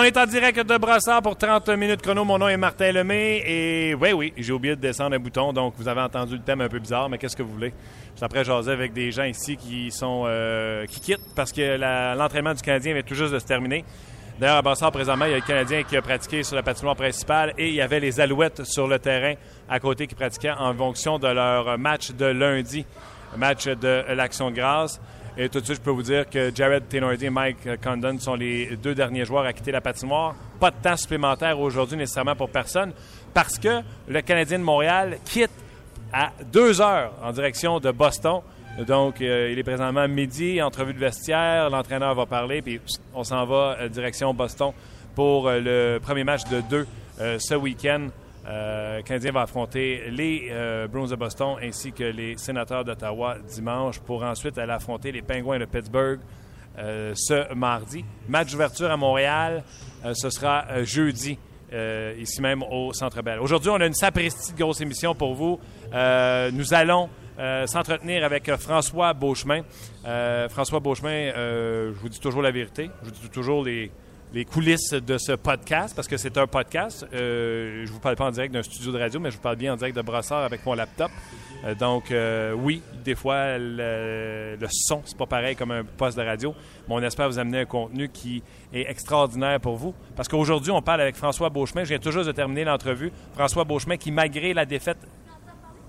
On est en direct de Brassard pour 30 minutes chrono. Mon nom est Martin Lemay. Et oui, oui, j'ai oublié de descendre un bouton, donc vous avez entendu le thème un peu bizarre, mais qu'est-ce que vous voulez? Je après avec des gens ici qui sont euh, qui quittent parce que l'entraînement du Canadien vient tout juste de se terminer. D'ailleurs, à Brassard, présentement, il y a le Canadien qui a pratiqué sur la patinoire principale et il y avait les Alouettes sur le terrain à côté qui pratiquaient en fonction de leur match de lundi, match de l'Action de grâce. Et tout de suite, je peux vous dire que Jared Tenordi et Mike Condon sont les deux derniers joueurs à quitter la patinoire. Pas de temps supplémentaire aujourd'hui nécessairement pour personne parce que le Canadien de Montréal quitte à deux heures en direction de Boston. Donc, euh, il est présentement midi, entrevue de vestiaire, l'entraîneur va parler, puis on s'en va euh, direction Boston pour euh, le premier match de deux ce week-end. Euh, le Canadien va affronter les euh, Bruins de Boston ainsi que les Sénateurs d'Ottawa dimanche pour ensuite aller affronter les Penguins de Pittsburgh euh, ce mardi. Match d'ouverture à Montréal, ce sera jeudi. ici même au Centre Bell. Aujourd'hui, on a une sapristi de grosse émission pour vous. nous allons s'entretenir avec François Beauchemin. François Beauchemin, je vous dis toujours la vérité. Je vous dis toujours les, les coulisses de ce podcast, parce que c'est un podcast. Euh, je vous parle pas en direct d'un studio de radio, mais je vous parle bien en direct de Brassard avec mon laptop. Euh, donc, euh, oui, des fois, le, le son, c'est pas pareil comme un poste de radio, mais on espère vous amener un contenu qui est extraordinaire pour vous. Parce qu'aujourd'hui, on parle avec François Beauchemin. Je viens toujours de terminer l'entrevue. François Beauchemin, qui, malgré la défaite,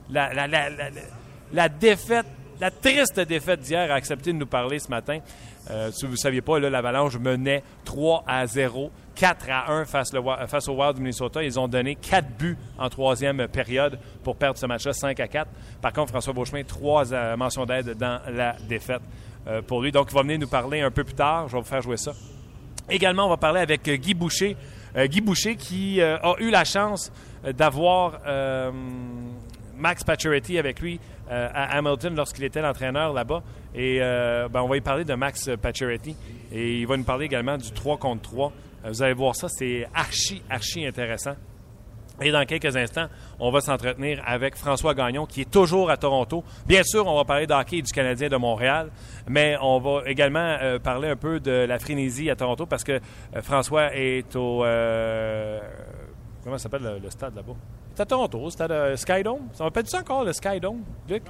la défaite, la triste défaite d'hier, a accepté de nous parler ce matin. Euh, si vous ne saviez pas, l'Avalanche menait 3 à 0, 4 à 1 face, le, face au Wild du Minnesota. Ils ont donné 4 buts en troisième période pour perdre ce match-là, 5 à 4. Par contre, François Beauchemin, 3 euh, mentions d'aide dans la défaite euh, pour lui. Donc, il va venir nous parler un peu plus tard. Je vais vous faire jouer ça. Également, on va parler avec Guy Boucher. Guy Boucher qui a eu la chance d'avoir Max Pacioretty avec lui à Hamilton lorsqu'il était l'entraîneur là-bas. Et euh, ben, on va y parler de Max Pacioretty. Et il va nous parler également du 3 contre 3. Euh, vous allez voir ça, c'est archi, archi intéressant. Et dans quelques instants, on va s'entretenir avec François Gagnon, qui est toujours à Toronto. Bien sûr, on va parler d'hockey du Canadien de Montréal, mais on va également euh, parler un peu de la frénésie à Toronto parce que François est au. comment s'appelle le, stade là-bas? C'est à Toronto, le stade Skydome. Ça m'appelle ça encore le Skydome, Luc?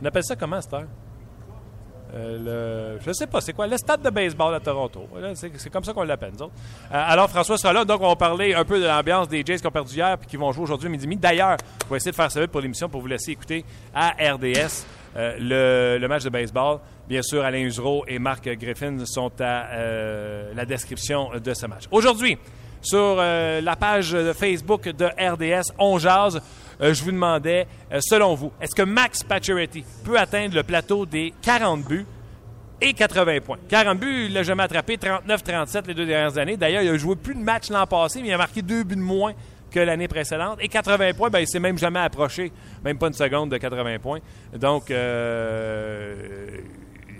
On appelle ça comment cette heure? Euh, le, je sais pas, c'est quoi? Le stade de baseball à Toronto. C'est comme ça qu'on l'appelle, nous autres. Euh, alors, François sera là. Donc, on va parler un peu de l'ambiance des Jays qui ont perdu hier et qui vont jouer aujourd'hui midi midi. D'ailleurs, on va essayer de faire ça vite pour l'émission pour vous laisser écouter à RDS euh, le, match de baseball. Bien sûr, Alain Usereau et Marc Griffin sont à la description de ce match. Aujourd'hui, sur la page Facebook de RDS, on jase. Euh, je vous demandais, euh, selon vous, est-ce que Max Pacioretty peut atteindre le plateau des 40 buts et 80 points? 40 buts, il l'a jamais attrapé, 39-37 les deux dernières années. D'ailleurs, il a joué plus de matchs l'an passé, mais il a marqué deux buts de moins que l'année précédente. Et 80 points, ben, il s'est même jamais approché, même pas une seconde de 80 points. Donc, euh,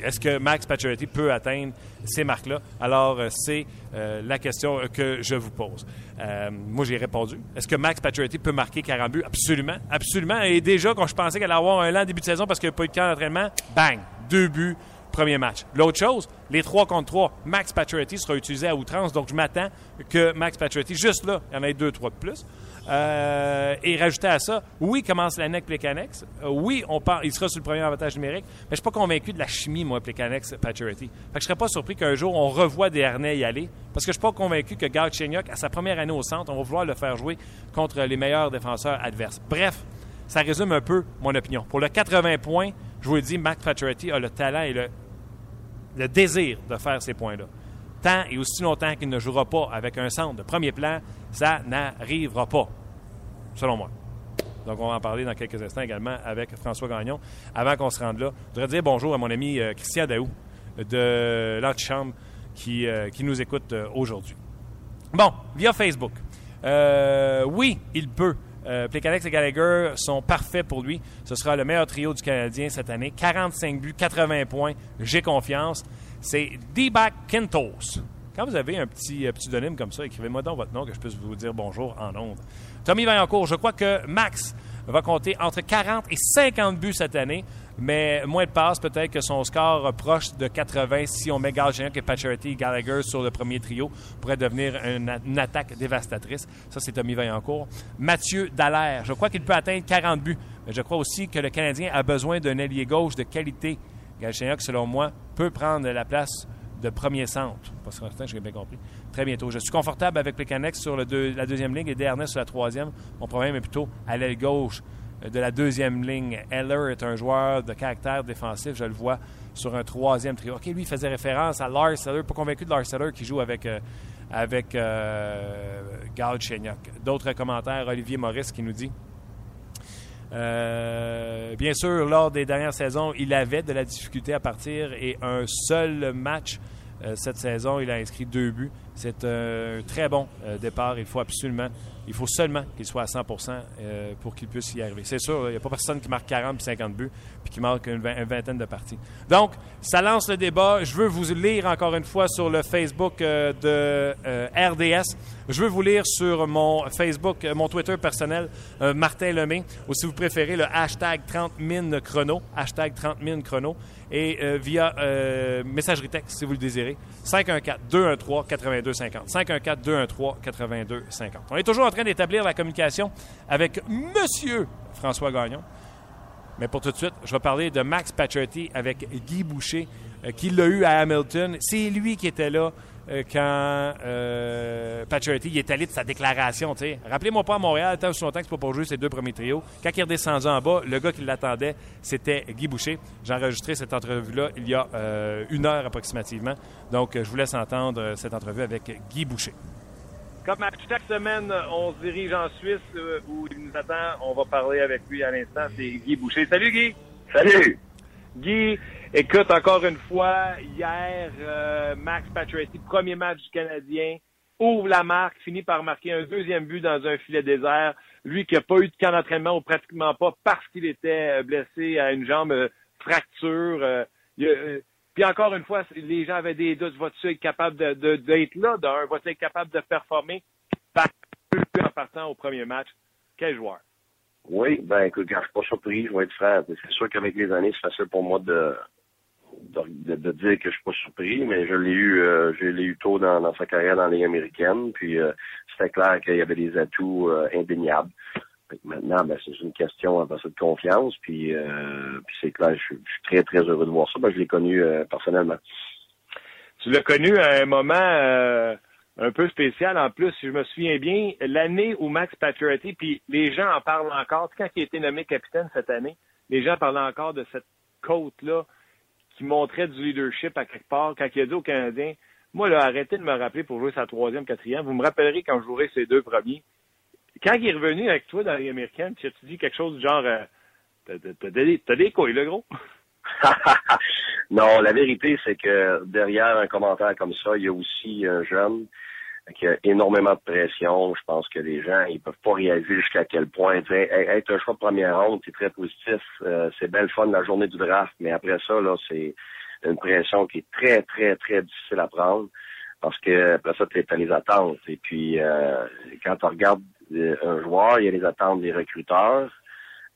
est-ce que Max Pacioretty peut atteindre ces marques-là? Alors, euh, c'est euh, la question que je vous pose. Euh, moi, j'ai répondu. Est-ce que Max Pacioretty peut marquer 40 buts? Absolument. Absolument. Et déjà, quand je pensais qu'elle allait avoir un lent début de saison parce qu'il n'y a pas eu de camp d'entraînement, bang! Deux buts, premier match. L'autre chose, les 3 contre 3, Max Pacioretty sera utilisé à outrance. Donc, je m'attends que Max Pacioretty, juste là, il y en ait deux, trois de plus. Euh, et rajouter à ça, oui, commence l'année avec Plekanex. Oui, on il sera sur le premier avantage numérique, mais je ne suis pas convaincu de la chimie, moi, Plekanex, Paturity. Je ne serais pas surpris qu'un jour, on revoie des harnais y aller, parce que je ne suis pas convaincu que Gard à sa première année au centre, on va vouloir le faire jouer contre les meilleurs défenseurs adverses. Bref, ça résume un peu mon opinion. Pour le 80 points, je vous le dis, Mac Paturity a le talent et le, le désir de faire ces points-là. Tant et aussi longtemps qu'il ne jouera pas avec un centre de premier plan, ça n'arrivera pas, selon moi. Donc, on va en parler dans quelques instants également avec François Gagnon. Avant qu'on se rende là, je voudrais dire bonjour à mon ami euh, Christian Daou de l'Antichambre qui, euh, qui nous écoute euh, aujourd'hui. Bon, via Facebook. oui, il peut. Euh, et Gallagher sont parfaits pour lui. Ce sera le meilleur trio du Canadien cette année. 45 buts, 80 points. J'ai confiance. C'est D-Back Kentos. Quand vous avez un petit euh, pseudonyme comme ça, écrivez-moi donc votre nom que je puisse vous dire bonjour en ondes. Tommy Vaillancourt, je crois que Max va compter entre 40 et 50 buts cette année. mais moins de passes, peut-être que son score proche de 80 si on met Galchenyuk et Pacioretty Gallagher sur le premier trio pourrait devenir une, attaque dévastatrice. Ça, c'est Tommy Vaillancourt. Mathieu Dallaire, je crois qu'il peut atteindre 40 buts, mais je crois aussi que le Canadien a besoin d'un ailier gauche de qualité. Galchenyuk, selon moi, peut prendre la place de premier centre. Pas certain, j'ai bien compris. Très bientôt. Je suis confortable avec Plekanec sur la deuxième ligne et Dernay sur la troisième. Mon problème est plutôt à l'aile gauche euh, de la deuxième ligne. Heller est un joueur de caractère défensif, je le vois sur un troisième trio. OK, lui, il faisait référence à Lars Seller. Pas convaincu de Lars Seller qui joue avec, euh, avec euh, D'autres commentaires, Olivier Maurice qui nous dit euh, bien sûr, lors des dernières saisons, il avait de la difficulté à partir et un seul match cette saison, il a inscrit deux buts. C'est un très bon départ. Il faut absolument il faut seulement qu'il soit à 100% euh, pour qu'il puisse y arriver. C'est sûr, il n'y a pas personne qui marque 40 puis 50 buts puis qui marque une, vingtaine de parties. Donc, ça lance le débat. Je veux vous lire encore une fois sur le Facebook euh, de euh, RDS. Je veux vous lire sur mon Facebook, mon Twitter personnel, Martin Lemay, ou si vous préférez, le hashtag 30 min chrono, hashtag 30 min chrono, et via messagerie texte si vous le désirez. 514-213-8250. 514-213-8250. On est toujours en train d'établir la communication avec Monsieur François Gagnon. Mais pour tout de suite, je vais parler de Max Pacioretty avec Guy Boucher, euh, qui l'a eu à Hamilton. C'est lui qui était là euh, quand euh, est allé de sa déclaration. Rappelez-moi pas à Montréal, tant longtemps que c'est pas pour jouer ses deux premiers trios. Quand il est redescendu en bas, le gars qui l'attendait, c'était Guy Boucher. J'ai enregistré cette entrevue-là il y a euh, une heure approximativement. Donc, je vous laisse entendre cette entrevue avec Guy Boucher. Comme à chaque semaine, on se dirige en Suisse où il nous attend. On va parler avec lui à l'instant. C'est Guy Boucher. Salut Guy! Salut! Guy, Écoute, encore une fois, hier, euh, Max Pacioretty, premier match du Canadien, ouvre la marque, finit par marquer un deuxième but dans un filet désert. Lui qui n'a pas eu de camp d'entraînement ou pratiquement pas parce qu'il était euh, blessé à une jambe euh, fracture. Puis encore une fois, les gens avaient des doutes. Va-tu être d'être de, là? D'un, va-tu être capable de performer? En partant au premier match. Quel joueur? Oui, ben écoute, quand je suis pas surpris, je vais être franc. C'est sûr qu'avec les années, c'est facile pour moi de, de, dire que je suis pas surpris, mais je l'ai eu, euh, je l'ai eu tôt dans, sa carrière dans Ligue américaine, puis euh, c'était clair qu'il y avait des atouts euh, indéniables. Maintenant, ben, c'est une question de confiance, puis, puis c'est clair, je, suis très, très heureux de voir ça. Ben, je l'ai connu personnellement. Tu l'as connu à un moment un peu spécial en plus, si je me souviens bien, l'année où Max Pacioretty, puis les gens en parlent encore, quand il a été nommé capitaine cette année, les gens parlent encore de cette côte-là qui montrait du leadership à quelque part, quand il a dit aux Canadiens, moi, là, arrêtez de me rappeler pour jouer sa troisième, quatrième. Vous me rappellerez quand je jouerai ces deux premiers. Quand il est revenu avec toi dans la Ligue américaine, tu as dit quelque chose du genre, euh, t'as des, couilles, le gros? non, la vérité, c'est que derrière un commentaire comme ça, il y a aussi un jeune y a énormément de pression. Je pense que les gens, ils peuvent pas réaliser jusqu'à quel point. Être un choix de première ronde, c'est très positif. Euh, c'est belle fun la journée du draft, mais après ça, là, c'est une pression qui est très, très, très difficile à prendre. Parce que après ça, tu as les attentes. Et puis euh, quand tu regardes euh, un joueur, il y a les attentes des recruteurs,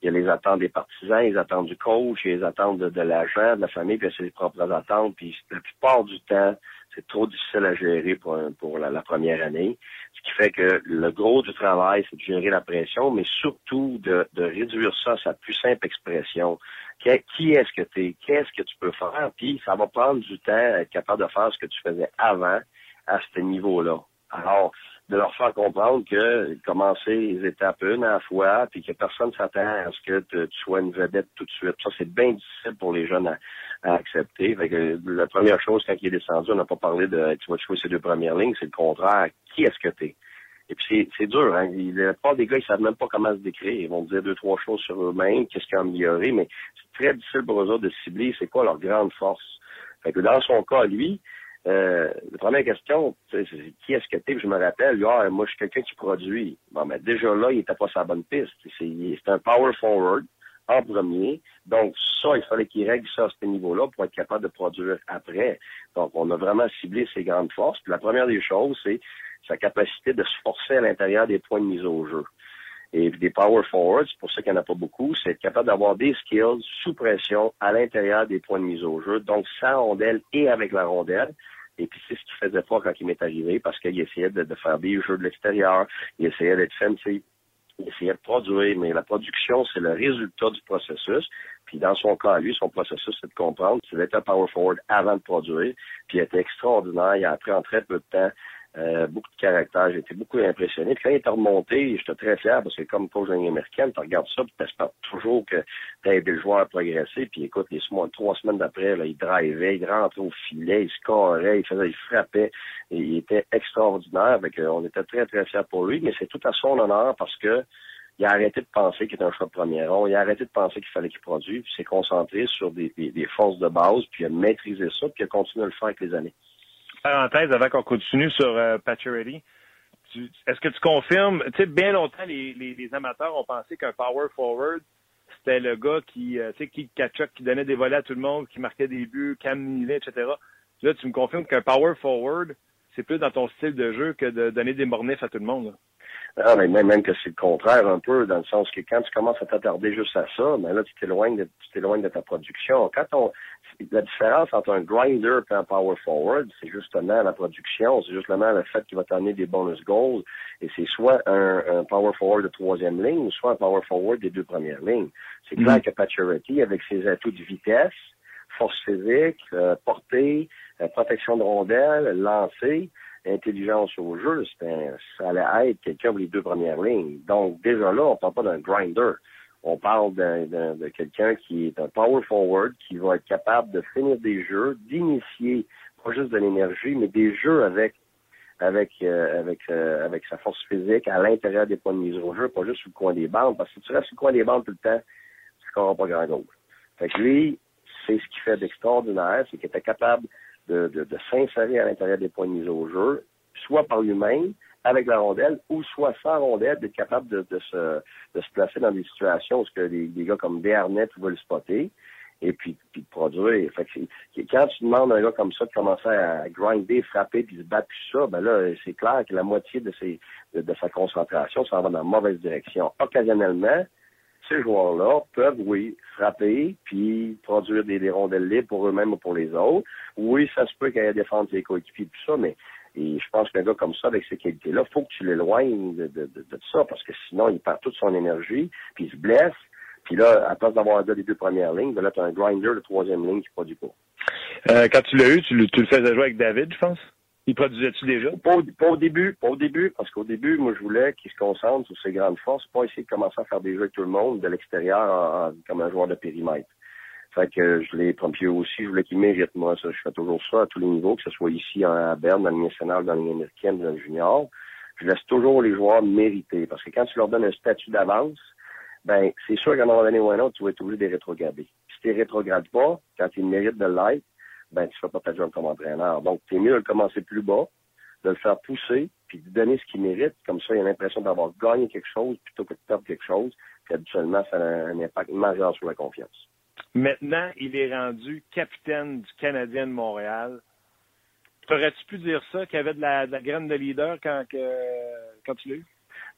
il y a les attentes des partisans, les attentes du coach, il y a les attentes de, l'agent, de la famille, puis il y a ses propres attentes. Puis la plupart du temps, c'est trop difficile à gérer pour, pour la, première année. Ce qui fait que le gros du travail, c'est de gérer la pression, mais surtout de, de réduire ça à sa plus simple expression. Qui est-ce que tu es? Qu'est-ce que tu peux faire? Puis ça va prendre du temps à être capable de faire ce que tu faisais avant à ce niveau-là. Alors, de leur faire comprendre que commencer les étapes une à la fois, puis que personne s'attend à ce que tu sois une vedette tout de suite. Ça, c'est bien difficile pour les jeunes à, accepter. Fait que, la première chose, quand il est descendu, on n'a pas parlé de tu vas jouer ces deux premières lignes, c'est le contraire. Qui est-ce que tu es? Et puis c'est dur, hein. La plupart des gars, ils savent même pas comment se décrire. Ils vont dire deux, trois choses sur eux-mêmes, qu'est-ce qu'ils ont amélioré, mais c'est très difficile pour eux autres de cibler c'est quoi leur grande force. Fait que dans son cas, lui, euh, la première question, c'est qui est-ce que t'es? Je me rappelle, ah, moi, je suis quelqu'un qui produit. Bon, mais déjà là, il était pas sa bonne piste. C'est un power forward en premier. Donc, ça, il fallait qu'il règle ça à ce niveau-là pour être capable de produire après. Donc, on a vraiment ciblé ses grandes forces. Puis la première des choses, c'est sa capacité de se forcer à l'intérieur des points de mise au jeu. Et des power forwards, c'est pour ça qu'il n'y en a pas beaucoup, c'est être capable d'avoir des skills sous pression à l'intérieur des points de mise au jeu, donc sans rondelle et avec la rondelle. Et puis c'est ce qu'il faisait pas quand il m'est arrivé parce qu'il essayait de, faire des jeux de l'extérieur, il essayait d'être fancy, il essayait de produire, mais la production, c'est le résultat du processus. Puis dans son cas, lui, son processus, c'est de comprendre qu'il était un power forward avant de produire, puis il était extraordinaire. Il a appris en très peu de temps euh, beaucoup de caractère. J'ai été beaucoup impressionné. Puis quand il est remonté, j'étais très fier parce que comme coach de américaine, tu regardes ça, puis tu espères toujours que tu aidé le joueur à progresser. Puis écoute, les trois semaines d'après, il drivait, il rentrait au filet, il scorait, il faisait, il frappait. Et il était extraordinaire. On était très, très fiers pour lui, mais c'est tout à son honneur parce que il a arrêté de penser qu'il était un choix de premier rond. Il a arrêté de penser qu'il fallait qu'il produise. Puis s'est concentré sur des, des, forces de base, puis il a maîtrisé ça, puis il a continué à le faire avec les années parenthèse avant qu'on continue sur euh, Est-ce que tu confirmes, tu sais, bien longtemps, les, amateurs ont pensé qu'un power forward, c'était le gars qui, euh, tu sais, qui qui donnait des volets à tout le monde, qui marquait des buts, Cam etc. Là, tu me confirmes qu'un power forward, c'est plus dans ton style de jeu que de donner des mornifs à tout le monde. Ah, mais même, que c'est le contraire un peu, dans le sens que quand tu commences à t'attarder juste à ça, ben là, tu t'éloignes de, tu t'éloignes de ta production. Quand on, la différence entre un grinder et un power forward, c'est justement la production, c'est justement le fait qu'il va t'amener des bonus goals, et c'est soit un, power forward de troisième ligne, soit un power forward des deux premières lignes. C'est clair mm-hmm. que Paturity, avec ses atouts de vitesse, force physique, euh, portée, euh, protection de rondelle, lancer, intelligence au jeu, ça allait être quelqu'un pour les deux premières lignes. Donc, déjà là, on parle pas d'un grinder. On parle de quelqu'un qui est un power forward, qui va être capable de finir des jeux, d'initier pas juste de l'énergie, mais des jeux avec avec euh, euh, avec sa force physique à l'intérieur des points de mise au jeu, pas juste sur le coin des bandes, parce que si tu restes sur le coin des bandes tout le temps, tu ne pas grand-chose. Fait que lui, c'est ce qui fait d'extraordinaire, c'est qu'il était capable de, de s'insérer à l'intérieur des points de mise au jeu, soit par lui-même, avec la rondelle, ou soit sans rondelle, d'être capable de, de, se, de se placer dans des situations où que des, des gars comme Bernet pouvaient le spotter, et puis, puis de produire. Fait que quand tu demandes à un gars comme ça de commencer à grinder, frapper, puis se battre, puis ça, ben là, c'est clair que la moitié de, ses, de, sa concentration, ça va dans la mauvaise direction. Occasionnellement, ces joueurs-là peuvent, oui, frapper, puis produire des, des rondelles libres pour eux-mêmes ou pour les autres. Oui, ça se peut ait défendre ses coéquipiers, tout ça, mais et je pense qu'un gars comme ça, avec ces qualités-là, faut que tu l'éloignes de, de, de, de, ça, parce que sinon, il perd toute son énergie, puis il se blesse. Puis là, à place d'avoir un gars des deux premières lignes, ben là, tu as un grinder de troisième ligne qui produit pas. Euh, quand tu l'as eu, tu, tu le faisais jouer avec David, je pense? Il produisait-tu déjà? Pas au, début, pas au début, parce qu'au début, moi, je voulais qu'il se concentre sur ses grandes forces, pas essayer de commencer à faire des jeux avec tout le monde de l'extérieur comme un joueur de périmètre. Fait que je l'ai pompier aussi, je voulais qu'il mérite, moi, ça. Je fais toujours ça à tous les niveaux, que ce soit ici à Berne, dans le national, dans le américaine, dans le junior. Je laisse toujours les joueurs mériter, parce que quand tu leur donnes un statut d'avance, ben, c'est sûr qu'à un moment donné ou un autre, tu vas être obligé de les rétrograder. Si tu les rétrogrades pas, quand ils méritent de l'être, ben, tu fais pas ta job comme entraîneur. Donc, c'est mieux de le commencer plus bas, de le faire pousser, puis de donner ce qu'il mérite. Comme ça, il a l'impression d'avoir gagné quelque chose plutôt que de perdre quelque chose. Puis habituellement, ça a un impact majeur sur la confiance. Maintenant, il est rendu capitaine du Canadien de Montréal. Aurais-tu pu dire ça, qu'il y avait de la, graine de leader quand, quand tu l'as eu?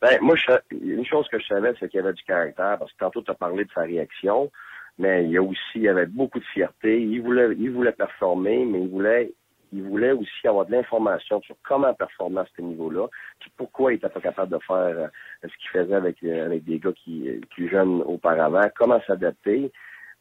Ben, moi, je, une chose que je savais, c'est qu'il avait du caractère, parce que tantôt, tu as parlé de sa réaction mais il y a aussi, il avait beaucoup de fierté. Il voulait, il voulait performer, mais il voulait, il voulait aussi avoir de l'information sur comment performer à ce niveau-là, pourquoi il n'était pas capable de faire euh, ce qu'il faisait avec, euh, avec des gars qui, plus jeunes auparavant, comment s'adapter.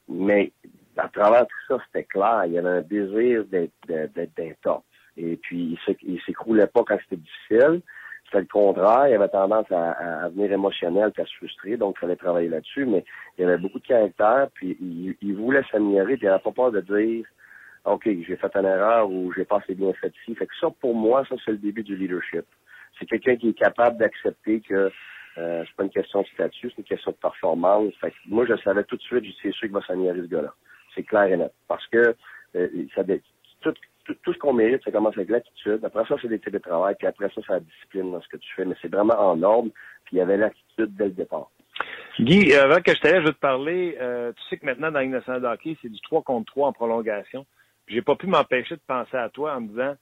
Mais à travers tout ça, c'était clair. Il y avait un désir d'être, top. Et puis, il s'écroulait pas quand c'était difficile. C'était le contraire. Il avait tendance à, à, venir émotionnel à se frustrer, donc il fallait travailler là-dessus. Mais il avait beaucoup de caractère, puis il, voulait s'améliorer, puis il n'avait pas peur de dire OK, j'ai fait une erreur ou j'ai pas assez bien fait ici. Fait que ça, pour moi, ça, c'est le début du leadership. C'est quelqu'un qui est capable d'accepter que euh, c'est pas une question de statut, c'est une question de performance. Fait que moi, je savais tout de suite, c'est sûr qu'il va s'améliorer ce gars-là. C'est clair et net. Parce que euh, ça, tout, tout, ce qu'on mérite, ça commence avec l'attitude. Après ça, c'est des télétravail. Puis après ça, c'est la discipline dans ce que tu fais. Mais c'est vraiment en ordre. Puis il y avait l'attitude dès le départ. Guy, avant que je t'aille, je vais te parler. Euh, tu sais que maintenant, dans l'Innocent hockey, c'est du 3 contre 3 en prolongation. J'ai pas pu m'empêcher de penser à toi en me disant,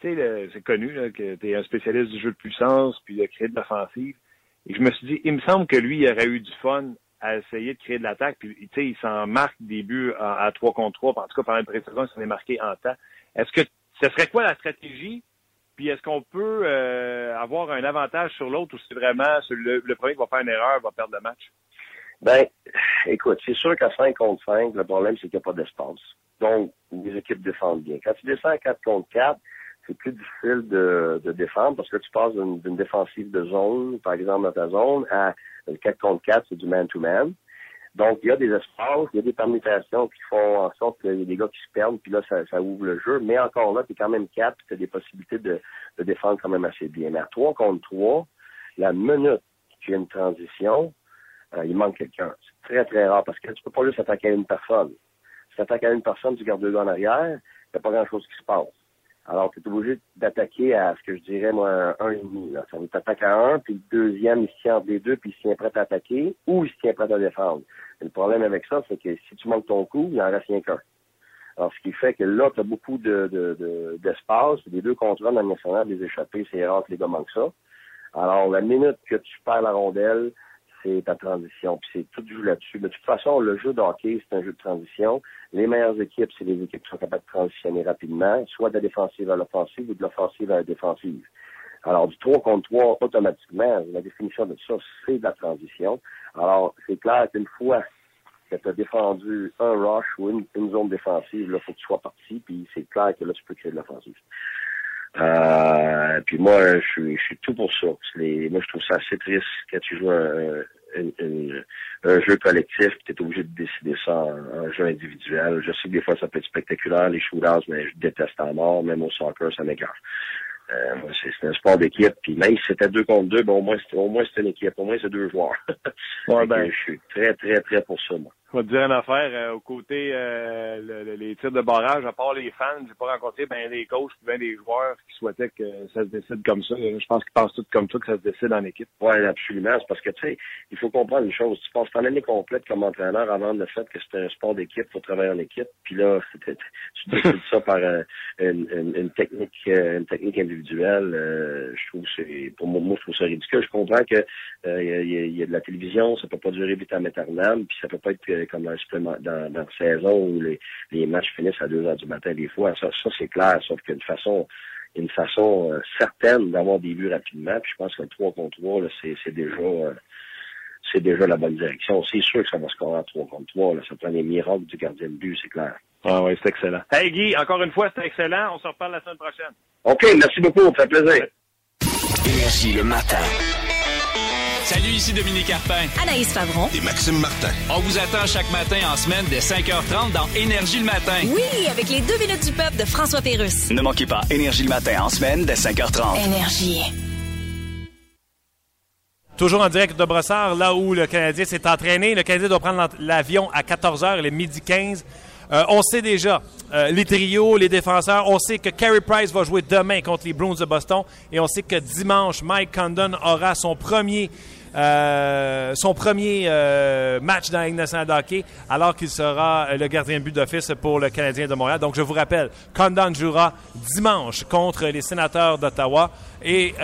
tu sais, c'est connu là, que tu es un spécialiste du jeu de puissance, puis de créer de l'offensive. Et je me suis dit, il me semble que lui, il aurait eu du fun à essayer de créer de l'attaque. Puis, tu sais, il s'en marque des buts à, 3 contre 3. En tout cas, pendant une pré-saison, il s'en est marqué en temps. Est-ce que ce serait quoi la stratégie? Puis est-ce qu'on peut euh, avoir un avantage sur l'autre ou c'est vraiment le, le, premier qui va faire une erreur va perdre le match? Ben, écoute, c'est sûr qu'à 5 contre 5, le problème, c'est qu'il n'y a pas d'espace. Donc, les équipes défendent bien. Quand tu descends à 4 contre 4, c'est plus difficile de, de, défendre parce que tu passes d'une défensive de zone, par exemple dans ta zone, à 4 contre 4, c'est du man-to-man. Donc, il y a des espaces, il y a des permutations qui font en sorte qu'il y a des gars qui se perdent, puis là, ça, ça ouvre le jeu. Mais encore là, tu es quand même 4, tu as des possibilités de, de, défendre quand même assez bien. Mais à 3 contre 3, la minute qu'il y a une transition, euh, il manque quelqu'un. C'est très, très rare parce que tu peux pas juste attaquer à une personne. Si tu attaques à une personne, tu gardes deux gars en arrière, il n'y a pas grand-chose qui se passe. Alors, tu es obligé d'attaquer à ce que je dirais, moi, un, et demi. Là. Ça veut t'attaquer à un, puis le deuxième, il se tient entre les deux, puis il se tient prêt à attaquer, ou il se tient prêt à défendre. Le problème avec ça, c'est que si tu manques ton coup, il en reste rien qu'un. Alors, ce qui fait que là, tu as beaucoup de, de, d'espace. les deux contrôles dans le national, des échappés, c'est rare que les gars manquent ça. Alors, la minute que tu perds la rondelle, c'est ta transition. Puis c'est tout joue là-dessus. De toute façon, le jeu de hockey, c'est un jeu de transition. Les meilleures équipes, c'est les équipes qui sont capables de transitionner rapidement, soit de la défensive à l'offensive ou de l'offensive à la défensive. Alors, du 3 contre 3, automatiquement, la définition de ça, c'est de la transition. Alors, c'est clair qu'une fois que tu as défendu un rush ou une, zone défensive, il faut que tu sois parti, puis c'est clair que là, tu peux créer de l'offensive. Euh, puis moi, je suis, je suis tout pour ça. Les, moi, je trouve ça assez triste quand tu joues un, un, jeu collectif, tu es obligé de décider ça en, jeu individuel. Je sais que des fois, ça peut être spectaculaire, les shootouts, mais je déteste en mort. Même au soccer, ça m'écarte. Euh, c'est un sport d'équipe. Puis même si c'était deux contre deux, ben au moins c'était au moins c'était une équipe. Au moins c'est deux joueurs. ouais, ben, je suis très, très, très pour ça, moi. Je vais te dire une affaire, euh, au côté euh, les tirs de barrage, à part les fans, j'ai pas rencontré ben des coachs ben des joueurs qui souhaitaient que ça se décide comme ça. Je pense qu'ils pensent tous comme ça que ça se décide en équipe. Oui, absolument. C'est parce que tu sais, il faut comprendre une chose. Tu passes ton année complète comme entraîneur avant le fait que c'est un sport d'équipe, faut travailler en équipe. Puis là, tu décides ça par une, une, une, technique une technique individuelle. je trouve c'est pour moi, je trouve ça ridicule. Je comprends que il y, a de la télévision, ça peut pas durer vitam aeternam, puis ça peut pas être comme dans, dans, dans la saison où les, les matchs finissent à 2 heures du matin des fois. Ça, ça c'est clair, sauf qu'il y a une façon, une façon euh, certaine d'avoir des buts rapidement. Puis je pense que le 3 contre 3, c'est déjà euh, c'est déjà la bonne direction. C'est sûr que ça va se scorer à 3 contre 3. Là. Ça prend les miracles du gardien de but, c'est clair. Ah oui, c'est excellent. Hey Guy, encore une fois, c'était excellent. On se reparle la semaine prochaine. OK, merci beaucoup. Ça fait plaisir. Énergie le matin. Salut, ici Dominique Carpin. Anaïs Favron. Et Maxime Martin. On vous attend chaque matin en semaine dès 5h30 dans Énergie le matin. Oui, avec les deux minutes du peuple de François Pérusse. Ne manquez pas Énergie le matin en semaine dès 5h30. Énergie. Toujours en direct de Brossard, là où le Canadien s'est entraîné. Le Canadien doit prendre l'avion à 14h, il est midi 15. Euh, on sait déjà, euh, les trios, les défenseurs, on sait que Carey Price va jouer demain contre les Bruins de Boston et on sait que dimanche, Mike Condon aura son premier euh, son premier match dans la Ligue hockey, alors qu'il sera le gardien de but d'office pour le Canadien de Montréal. Donc, je vous rappelle, Condon jouera dimanche contre les sénateurs d'Ottawa. Et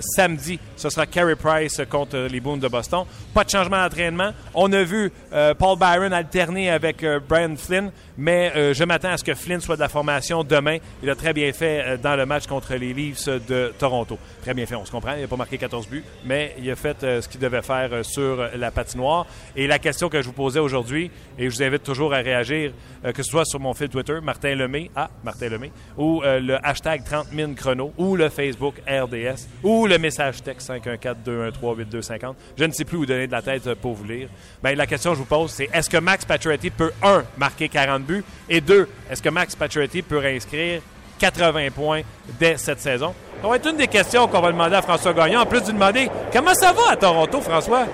samedi, ce sera Carey Price contre les Boons de Boston. Pas de changement d'entraînement. On a vu Paul Byron alterner avec Brian Flynn, mais je m'attends à ce que Flynn soit de la formation demain. Il a très bien fait dans le match contre les Leafs de Toronto. Très bien fait, on se comprend. Il n'a pas marqué 14 buts, mais il a fait euh, ce qu'il devait faire euh, sur la patinoire. Et la question que je vous posais aujourd'hui, et je vous invite toujours à réagir, euh, que ce soit sur mon fil Twitter, Martin Lemay, Martin Lemay, ou le hashtag 30 000 chrono, ou le Facebook RDS, ou le message texte 514-213-8250. Je ne sais plus où donner de la tête pour vous lire. Bien, la question que je vous pose, c'est est-ce que Max Pacioretty peut, un, marquer 40 buts, et deux, est-ce que Max Pacioretty peut inscrire 80 points dès cette saison? Ça va être une des questions qu'on va demander à François Gagnon, en plus de demander comment ça va à Toronto, François?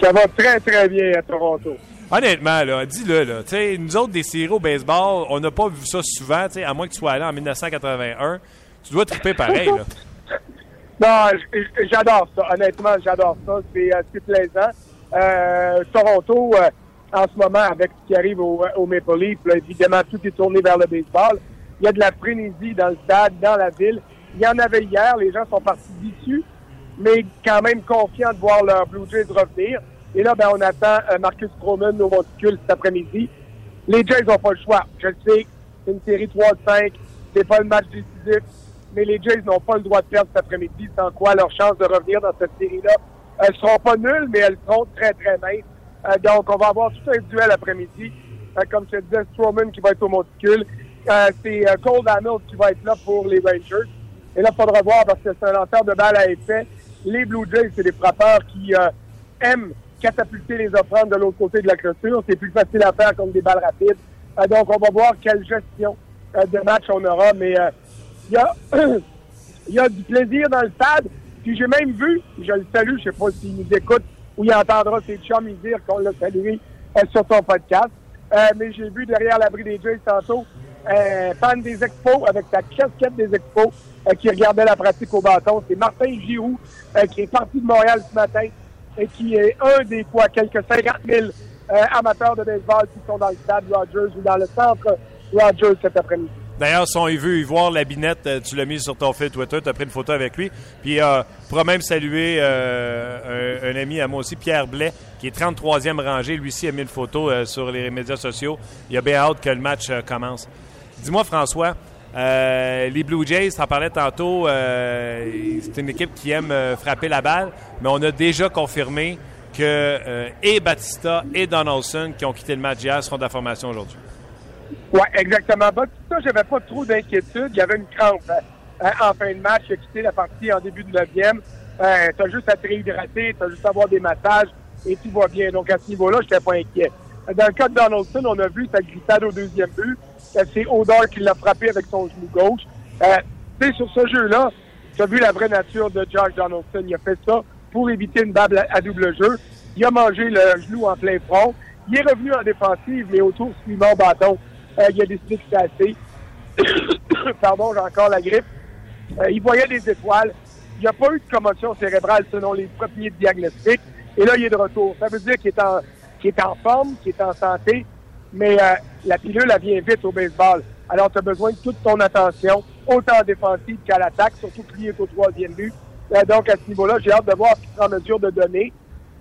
Ça va très, très bien à Toronto. Honnêtement, là, dis-le, là. nous autres, des séries au baseball, on n'a pas vu ça souvent, à moins que tu sois allé en 1981. Tu dois triper pareil, là. Non, j'adore ça. Honnêtement, j'adore ça. C'est euh, plaisant. Euh, Toronto, euh, en ce moment, avec ce qui arrive au, Maple Leaf, évidemment, tout est tourné vers le baseball. Il y a de la frénésie dans le stade, dans la ville. Il y en avait hier, les gens sont partis déçus. mais quand même confiants de voir leurs Blue Jays revenir. Et là, ben, on attend Marcus Stroman au monticule cet après-midi. Les Jays n'ont pas le choix. Je le sais, c'est une série 3-5, c'est pas le match décisif, mais les Jays n'ont pas le droit de perdre cet après-midi, sans quoi leurs chances de revenir dans cette série-là, elles seront pas nulles, mais elles seront très, très minces. Euh, donc, on va avoir tout un duel après-midi. Euh, comme je te disais, Stroman qui va être au monticule. Euh, c'est Cole Hamilton qui va être là pour les Rangers. Et là, il faudra voir parce que c'est un lanceur de balle à effet. Les Blue Jays, c'est des frappeurs qui aiment catapulter les offrandes de l'autre côté de la clôture. C'est plus facile à faire comme des balles rapides. Donc, on va voir quelle gestion de match on aura. Mais il y, a, il y a du plaisir dans le stade. Puis j'ai même vu, je le salue, je sais pas s'il nous écoute ou il entendra ses chums lui dire qu'on l'a salué euh, sur son podcast. Euh, mais j'ai vu derrière l'abri des Jays tantôt un fan des expos avec sa casquette des expos euh, qui regardait la pratique au bâton. C'est Martin Giroux euh, qui est parti de Montréal ce matin et qui est un des quoi, quelques 50 000 euh, amateurs de baseball qui sont dans le stade Rogers ou dans le centre Rogers cet après-midi. D'ailleurs, si on veut y voir la binette, euh, tu l'as mis sur ton fil Twitter, tu as pris une photo avec lui. Puis, euh, pourra même saluer euh, un, ami à moi aussi, Pierre Blais, qui est 33e rangé. Lui aussi a mis une photo euh, sur les médias sociaux. Il a bien hâte que le match commence. Dis-moi, François, les Blue Jays, t'en parlais tantôt, c'est une équipe qui aime frapper la balle, mais on a déjà confirmé que et Batista et Donaldson, qui ont quitté le match hier, seront de la formation aujourd'hui. Oui, exactement. Batista, j'avais pas trop d'inquiétude. Il y avait une crampe euh, en fin de match. A quitté la partie en début de neuvième. Euh, t'as juste à te réhydrater, t'as juste à avoir des massages et tout va bien. Donc à ce niveau-là, je n'étais pas inquiet. Dans le cas de Donaldson, on a vu sa glissade au deuxième but. Euh, C'est Odor qui l'a frappé avec son genou gauche. Euh, tu sais, sur ce jeu-là, tu as vu la vraie nature de Josh Donaldson. Il a fait ça pour éviter une balle à, à double jeu. Il a mangé le genou en plein front. Il est revenu en défensive, mais au tour suivant bâton, euh, il a décidé c'était assez. Pardon, j'ai encore la grippe. Euh, il voyait des étoiles. Il n'y a pas eu de commotion cérébrale selon les premiers diagnostics. Et là, il est de retour. Ça veut dire qu'il est en, qu'il est en forme, qu'il est en santé, mais euh, la pilule, elle vient vite au baseball. Alors, tu as besoin de toute ton attention, autant en défensive qu'à l'attaque, surtout est au troisième but. Euh, donc, à ce niveau-là, j'ai hâte de voir ce qu'il sera en mesure de donner.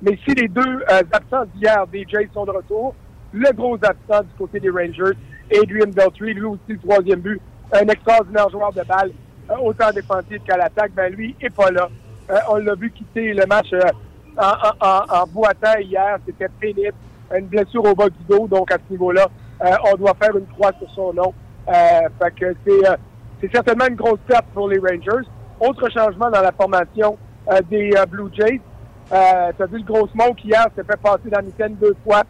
Mais si les deux euh, absents d'hier des sont de retour, le gros absent du côté des Rangers, Adrian Beltry, lui aussi le troisième but, un extraordinaire joueur de balle, euh, autant défensif qu'à l'attaque, ben lui est pas là. Euh, on l'a vu quitter le match euh, en, en, en, boitant hier, c'était pénible, une blessure au bas du dos, donc à ce niveau-là, euh, on doit faire une croix sur son nom. Fait que c'est c'est certainement une grosse perte pour les Rangers. Autre changement dans la formation des Blue Jays. Tu as vu le gros smoke hier, s'est fait passer dans l'antenne deux fois,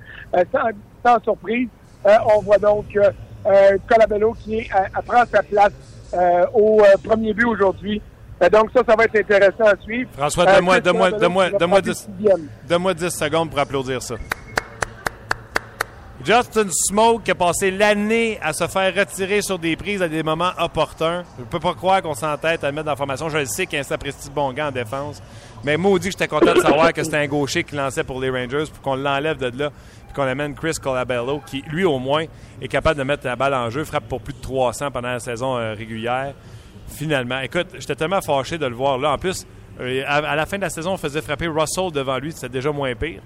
sans, sans surprise. Euh, on voit donc euh, euh, Colabello qui prend sa place au premier but aujourd'hui. Donc ça, ça va être intéressant à suivre. François, donne-moi donne-moi frapper 10 sixième. donne-moi 10 secondes pour applaudir ça. Justin Smoke qui a passé l'année à se faire retirer sur des prises à des moments opportuns. Je peux pas croire qu'on s'entête à le mettre dans la formation. Je le sais qu'il y a un sapristi bon gars en défense. Mais maudit que j'étais content de savoir que c'était un gaucher qui lançait pour les Rangers pour qu'on l'enlève de là puis qu'on amène Chris Colabello qui, lui au moins, est capable de mettre la balle en jeu, frappe pour plus de 300 pendant la saison euh, régulière. Finalement, écoute, j'étais tellement fâché de le voir là. En plus, euh, à, la fin de la saison, on faisait frapper Russell devant lui. C'était déjà moins pire.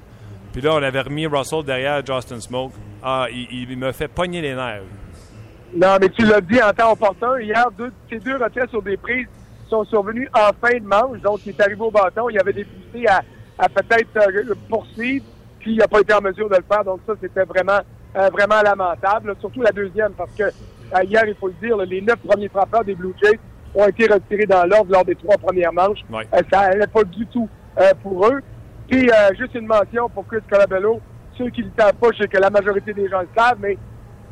Puis là, on avait remis Russell derrière Justin Smoke. Ah, il, me fait pogner les nerfs. Non, mais tu l'as dit en temps opportun. Hier, ces deux retraits sur des prises sont survenus en fin de manche. Donc, il est arrivé au bâton. Il avait des poussées à, à peut-être euh, poursuivre. Puis, il n'a pas été en mesure de le faire. Donc, ça, c'était vraiment, euh, vraiment lamentable. là. Surtout la deuxième, parce que euh, hier, il faut le dire, là, les neuf premiers frappeurs des Blue Jays ont été retirés dans l'ordre lors des trois premières manches. Ouais. Euh, ça n'allait pas du tout pour eux. Puis, juste une mention pour Chris Colabello. Ceux qui ne le savent pas, je sais que la majorité des gens le savent, mais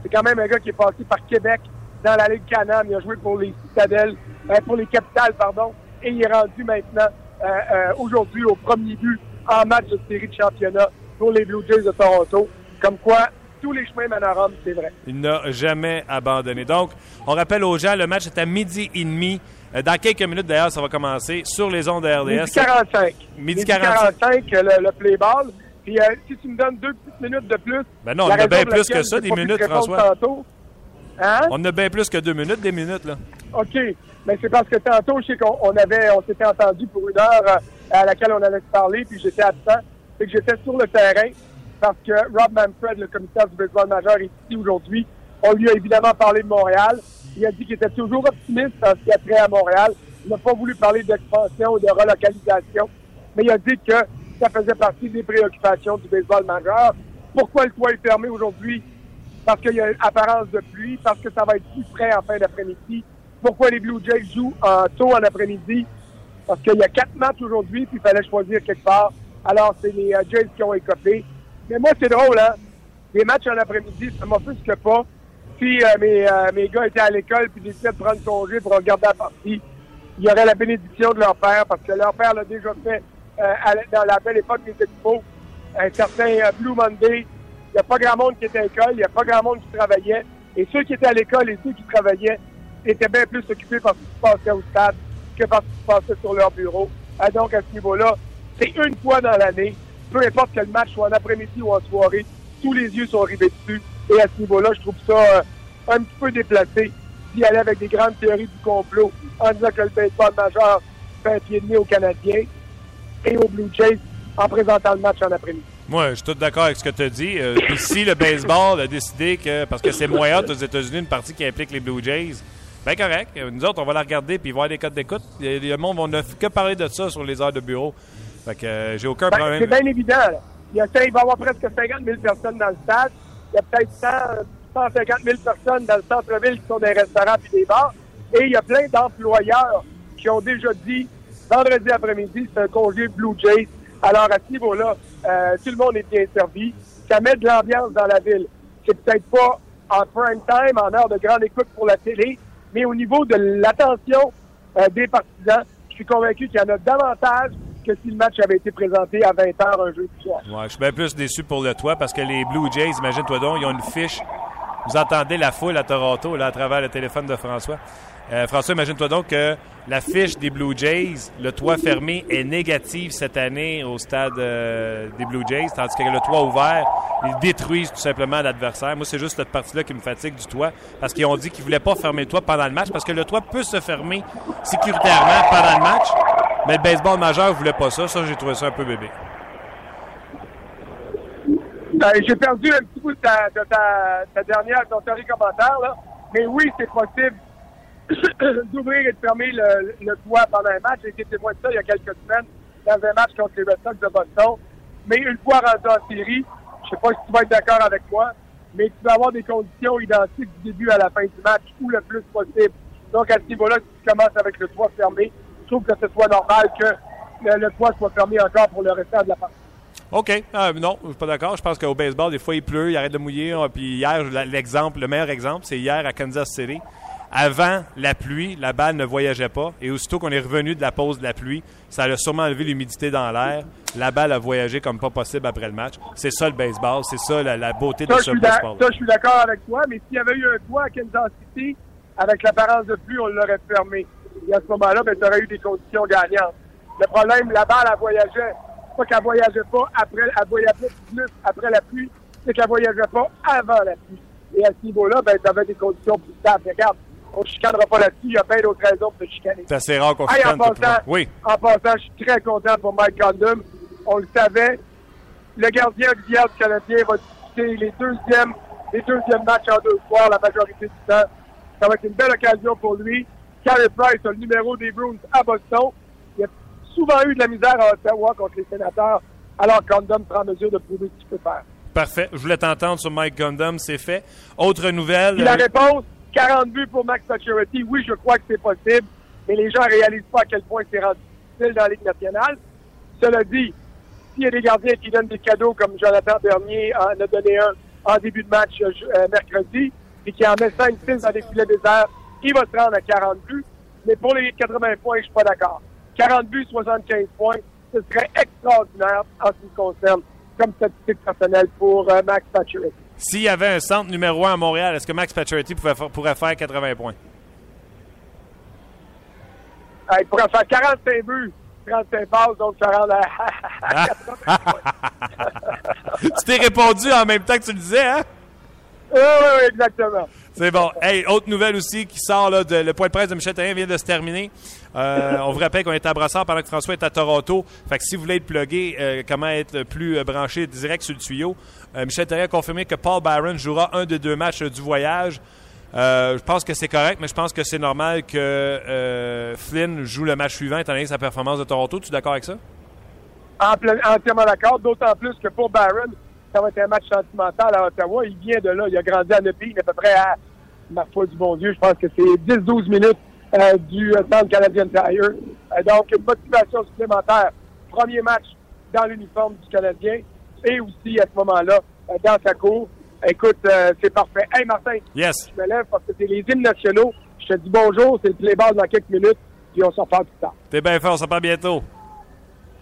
c'est quand même un gars qui est passé par Québec dans la Ligue Canam. Il a joué pour les Citadelles, euh, pour les Capitales, pardon, et il est rendu maintenant, euh, euh, aujourd'hui, au premier but en match de série de championnat pour les Blue Jays de Toronto. Comme quoi, tous les chemins mènent à Rome, c'est vrai. Il n'a jamais abandonné. Donc, on rappelle aux gens, le match est à midi et demi. Dans quelques minutes, d'ailleurs, ça va commencer sur les ondes de Midi RDS. 45. Midi 45. 45, euh, le, le play ball. Puis, euh, si tu me donnes deux petites minutes de plus. Ben non, on la a bien plus que ça, des minutes, François. Tantôt, Hein? On a bien plus que deux minutes, des minutes, là. OK. Mais c'est parce que tantôt, je sais qu'on on avait, on s'était entendu pour une heure euh, à laquelle on allait se parler, puis j'étais absent. C'est que j'étais sur le terrain parce que Rob Manfred, le commissaire du baseball majeur, est ici aujourd'hui. On lui a évidemment parlé de Montréal. Il a dit qu'il était toujours optimiste en ce qui a trait à Montréal. Il n'a pas voulu parler d'expansion ou de relocalisation, mais il a dit que ça faisait partie des préoccupations du baseball majeur. Pourquoi le toit est fermé aujourd'hui? Parce qu'il y a une apparence de pluie, parce que ça va être plus frais en fin d'après-midi. Pourquoi les Blue Jays jouent en tôt en après-midi? Parce qu'il y a quatre matchs aujourd'hui, puis il fallait choisir quelque part. Alors, c'est les euh, Jays qui ont écopé. Mais moi, c'est drôle, hein? Les matchs en après-midi, ça m'offusque pas. Si euh, mes, euh, mes gars étaient à l'école puis décidaient de prendre congé pour regarder la partie, il y aurait la bénédiction de leur père, parce que leur père l'a déjà fait euh, dans la belle époque des Expos. Un certain euh, Blue Monday. Il n'y a pas grand monde qui était à l'école, il n'y a pas grand monde qui travaillait. Et ceux qui étaient à l'école et ceux qui travaillaient étaient bien plus occupés par ce qui se passait au stade que par ce qui se passait sur leur bureau. Ah, donc, à ce niveau-là, c'est une fois dans l'année. Peu importe que le match soit en après-midi ou en soirée, tous les yeux sont rivés dessus. Et à ce niveau-là, je trouve ça euh, un petit peu déplacé d'y aller avec des grandes théories du complot en disant que le baseball majeur fait un pied de nez aux Canadiens et aux Blue Jays en présentant le match en après-midi. Moi, je suis tout d'accord avec ce que tu as dit. Euh, si le baseball a décidé que, parce que c'est moins hot aux États-Unis, une partie qui implique les Blue Jays, ben correct. Euh, Nous autres, on va la regarder puis voir les codes d'écoute. Le monde, on n'a que parler de ça sur les heures de bureau. Fait que euh, j'ai aucun Ben, problème. c'est bien évident. là. Il, y a, il va y avoir presque 50 000 personnes dans le stade. Il y a peut-être 100, 150 000 personnes dans le centre-ville qui sont des restaurants et des bars. Et il y a plein d'employeurs qui ont déjà dit vendredi après-midi, c'est un congé Blue Jays. Alors, à ce niveau-là, euh, tout le monde est bien servi. Ça met de l'ambiance dans la ville. C'est peut-être pas en prime time, en heure de grande écoute pour la télé, mais au niveau de l'attention euh, des partisans, je suis convaincu qu'il y en a davantage que si le match avait été présenté à 20 h un jeudi soir. Ouais, je suis bien plus déçu pour le toit parce que les Blue Jays, imagine-toi donc, ils ont une fiche. Vous entendez la foule à Toronto là, à travers le téléphone de François. Euh, François, imagine-toi donc que la fiche des Blue Jays, le toit fermé, est négative cette année au stade euh, des Blue Jays, tandis que le toit ouvert, ils détruisent tout simplement l'adversaire. Moi, c'est juste cette partie-là qui me fatigue du toit, parce qu'ils ont dit qu'ils voulaient pas fermer le toit pendant le match, parce que le toit peut se fermer sécuritairement pendant le match, mais le baseball majeur voulait pas ça. Ça, j'ai trouvé ça un peu bébé. Ben, J'ai perdu un petit bout de ta, de ta, ta dernière, ton dernier commentaire, là. Mais oui, c'est possible d'ouvrir et de fermer le, toit pendant un match. J'ai été témoin de ça il y a quelques semaines dans un match contre les Red Sox de Boston. Mais une fois rendu en série, je sais pas si tu vas être d'accord avec moi, mais tu vas avoir des conditions identiques du début à la fin du match ou le plus possible. Donc, à ce niveau-là, si tu commences avec le toit fermé, je trouve que ce soit normal que le, toit soit fermé encore pour le restant de la partie. OK. Ah, non, je suis pas d'accord. Je pense qu'au baseball, des fois, il pleut, il arrête de mouiller. Ah, Puis hier, l'exemple, le meilleur exemple, c'est hier à Kansas City. Avant la pluie, la balle ne voyageait pas. Et aussitôt qu'on est revenu de la pause de la pluie, ça a sûrement enlevé l'humidité dans l'air. La balle a voyagé comme pas possible après le match. C'est ça le baseball. C'est ça la, la beauté Ça, de ce beau sport. ça, je suis d'accord avec toi, mais s'il y avait eu un toit à Kansas City, avec l'apparence de pluie, on l'aurait fermé. Et à ce moment-là, ben, tu aurais eu des conditions gagnantes. Le problème, la balle, elle voyageait. Pas qu'elle voyageait pas après, elle voyageait plus après la pluie, c'est qu'elle voyageait pas avant la pluie. Et à ce niveau-là, ben, tu avais des conditions plus stables. Regarde, on ne chicanera pas là-dessus, il y a bien d'autres raisons pour se chicaner. C'est assez rare qu'on Hey, en chicane le passant. Oui. en passant, je suis très content pour Mike Condon. On le savait. Le gardien auxiliaire du Canadien va disputer les deuxièmes, les deuxièmes matchs en deux soirs la majorité du temps. Ça va être une belle occasion pour lui. Carey Price a le numéro des Bruins à Boston. Il a souvent eu de la misère à Ottawa contre les sénateurs. Alors Condon prend mesure de prouver ce qu'il peut faire. Parfait. Je voulais t'entendre sur Mike Gundam. C'est fait. Autre nouvelle. Puis la euh, réponse, 40 buts pour Max Pacioretty. Oui, je crois que c'est possible, mais les gens ne réalisent pas à quel point c'est rendu difficile dans la Ligue nationale. Cela dit, s'il y a des gardiens qui donnent des cadeaux comme Jonathan Bernier en a donné un en début de match euh, euh, mercredi, et qui en met 5-6 dans des filets déserts, il va se rendre à 40 buts. Mais pour les 80 points, je suis pas d'accord. 40 buts, 75 points, ce serait extraordinaire en ce qui concerne comme statistique personnelle pour euh, Max Pacioretty. S'il y avait un centre numéro 1 à Montréal, est-ce que Max Pacioretty pouvait pourrait faire 80 points? Euh, il pourrait faire 45 buts, 35 passes, donc ça rend à, à 80 points. tu t'es répondu en même temps que tu le disais, hein? Oui, oui, exactement. C'est bon. Hey, autre nouvelle aussi qui sort, là, de, le point de presse de Michel Therrien vient de se terminer. Euh, on vous rappelle qu'on est à Brassard pendant que François est à Toronto. Fait que si vous voulez être plugué, euh, comment être plus euh, branché direct sur le tuyau, Michel Therrien a confirmé que Paul Byron jouera un des deux matchs du voyage. Je pense que c'est correct, mais je pense que c'est normal que Flynn joue le match suivant étant donné sa performance de Toronto. Tu es d'accord avec ça? Entièrement d'accord, d'autant plus que pour Barron, ça va être un match sentimental à Ottawa. Il vient de là, il a grandi à Nepi, à peu près à, ma foi du bon Dieu, je pense que c'est 10-12 minutes euh, du euh, centre Canadian Tire. Euh, donc, une motivation supplémentaire. Premier match dans l'uniforme du Canadien et aussi à ce moment-là, euh, dans sa cour. Écoute, euh, c'est parfait. Hey Martin, Yes. je me lève parce que c'est les hymnes nationaux. Je te dis bonjour, c'est le play-ball dans quelques minutes, puis on s'en parle plus tard. T'es bien fort, on se parle bientôt.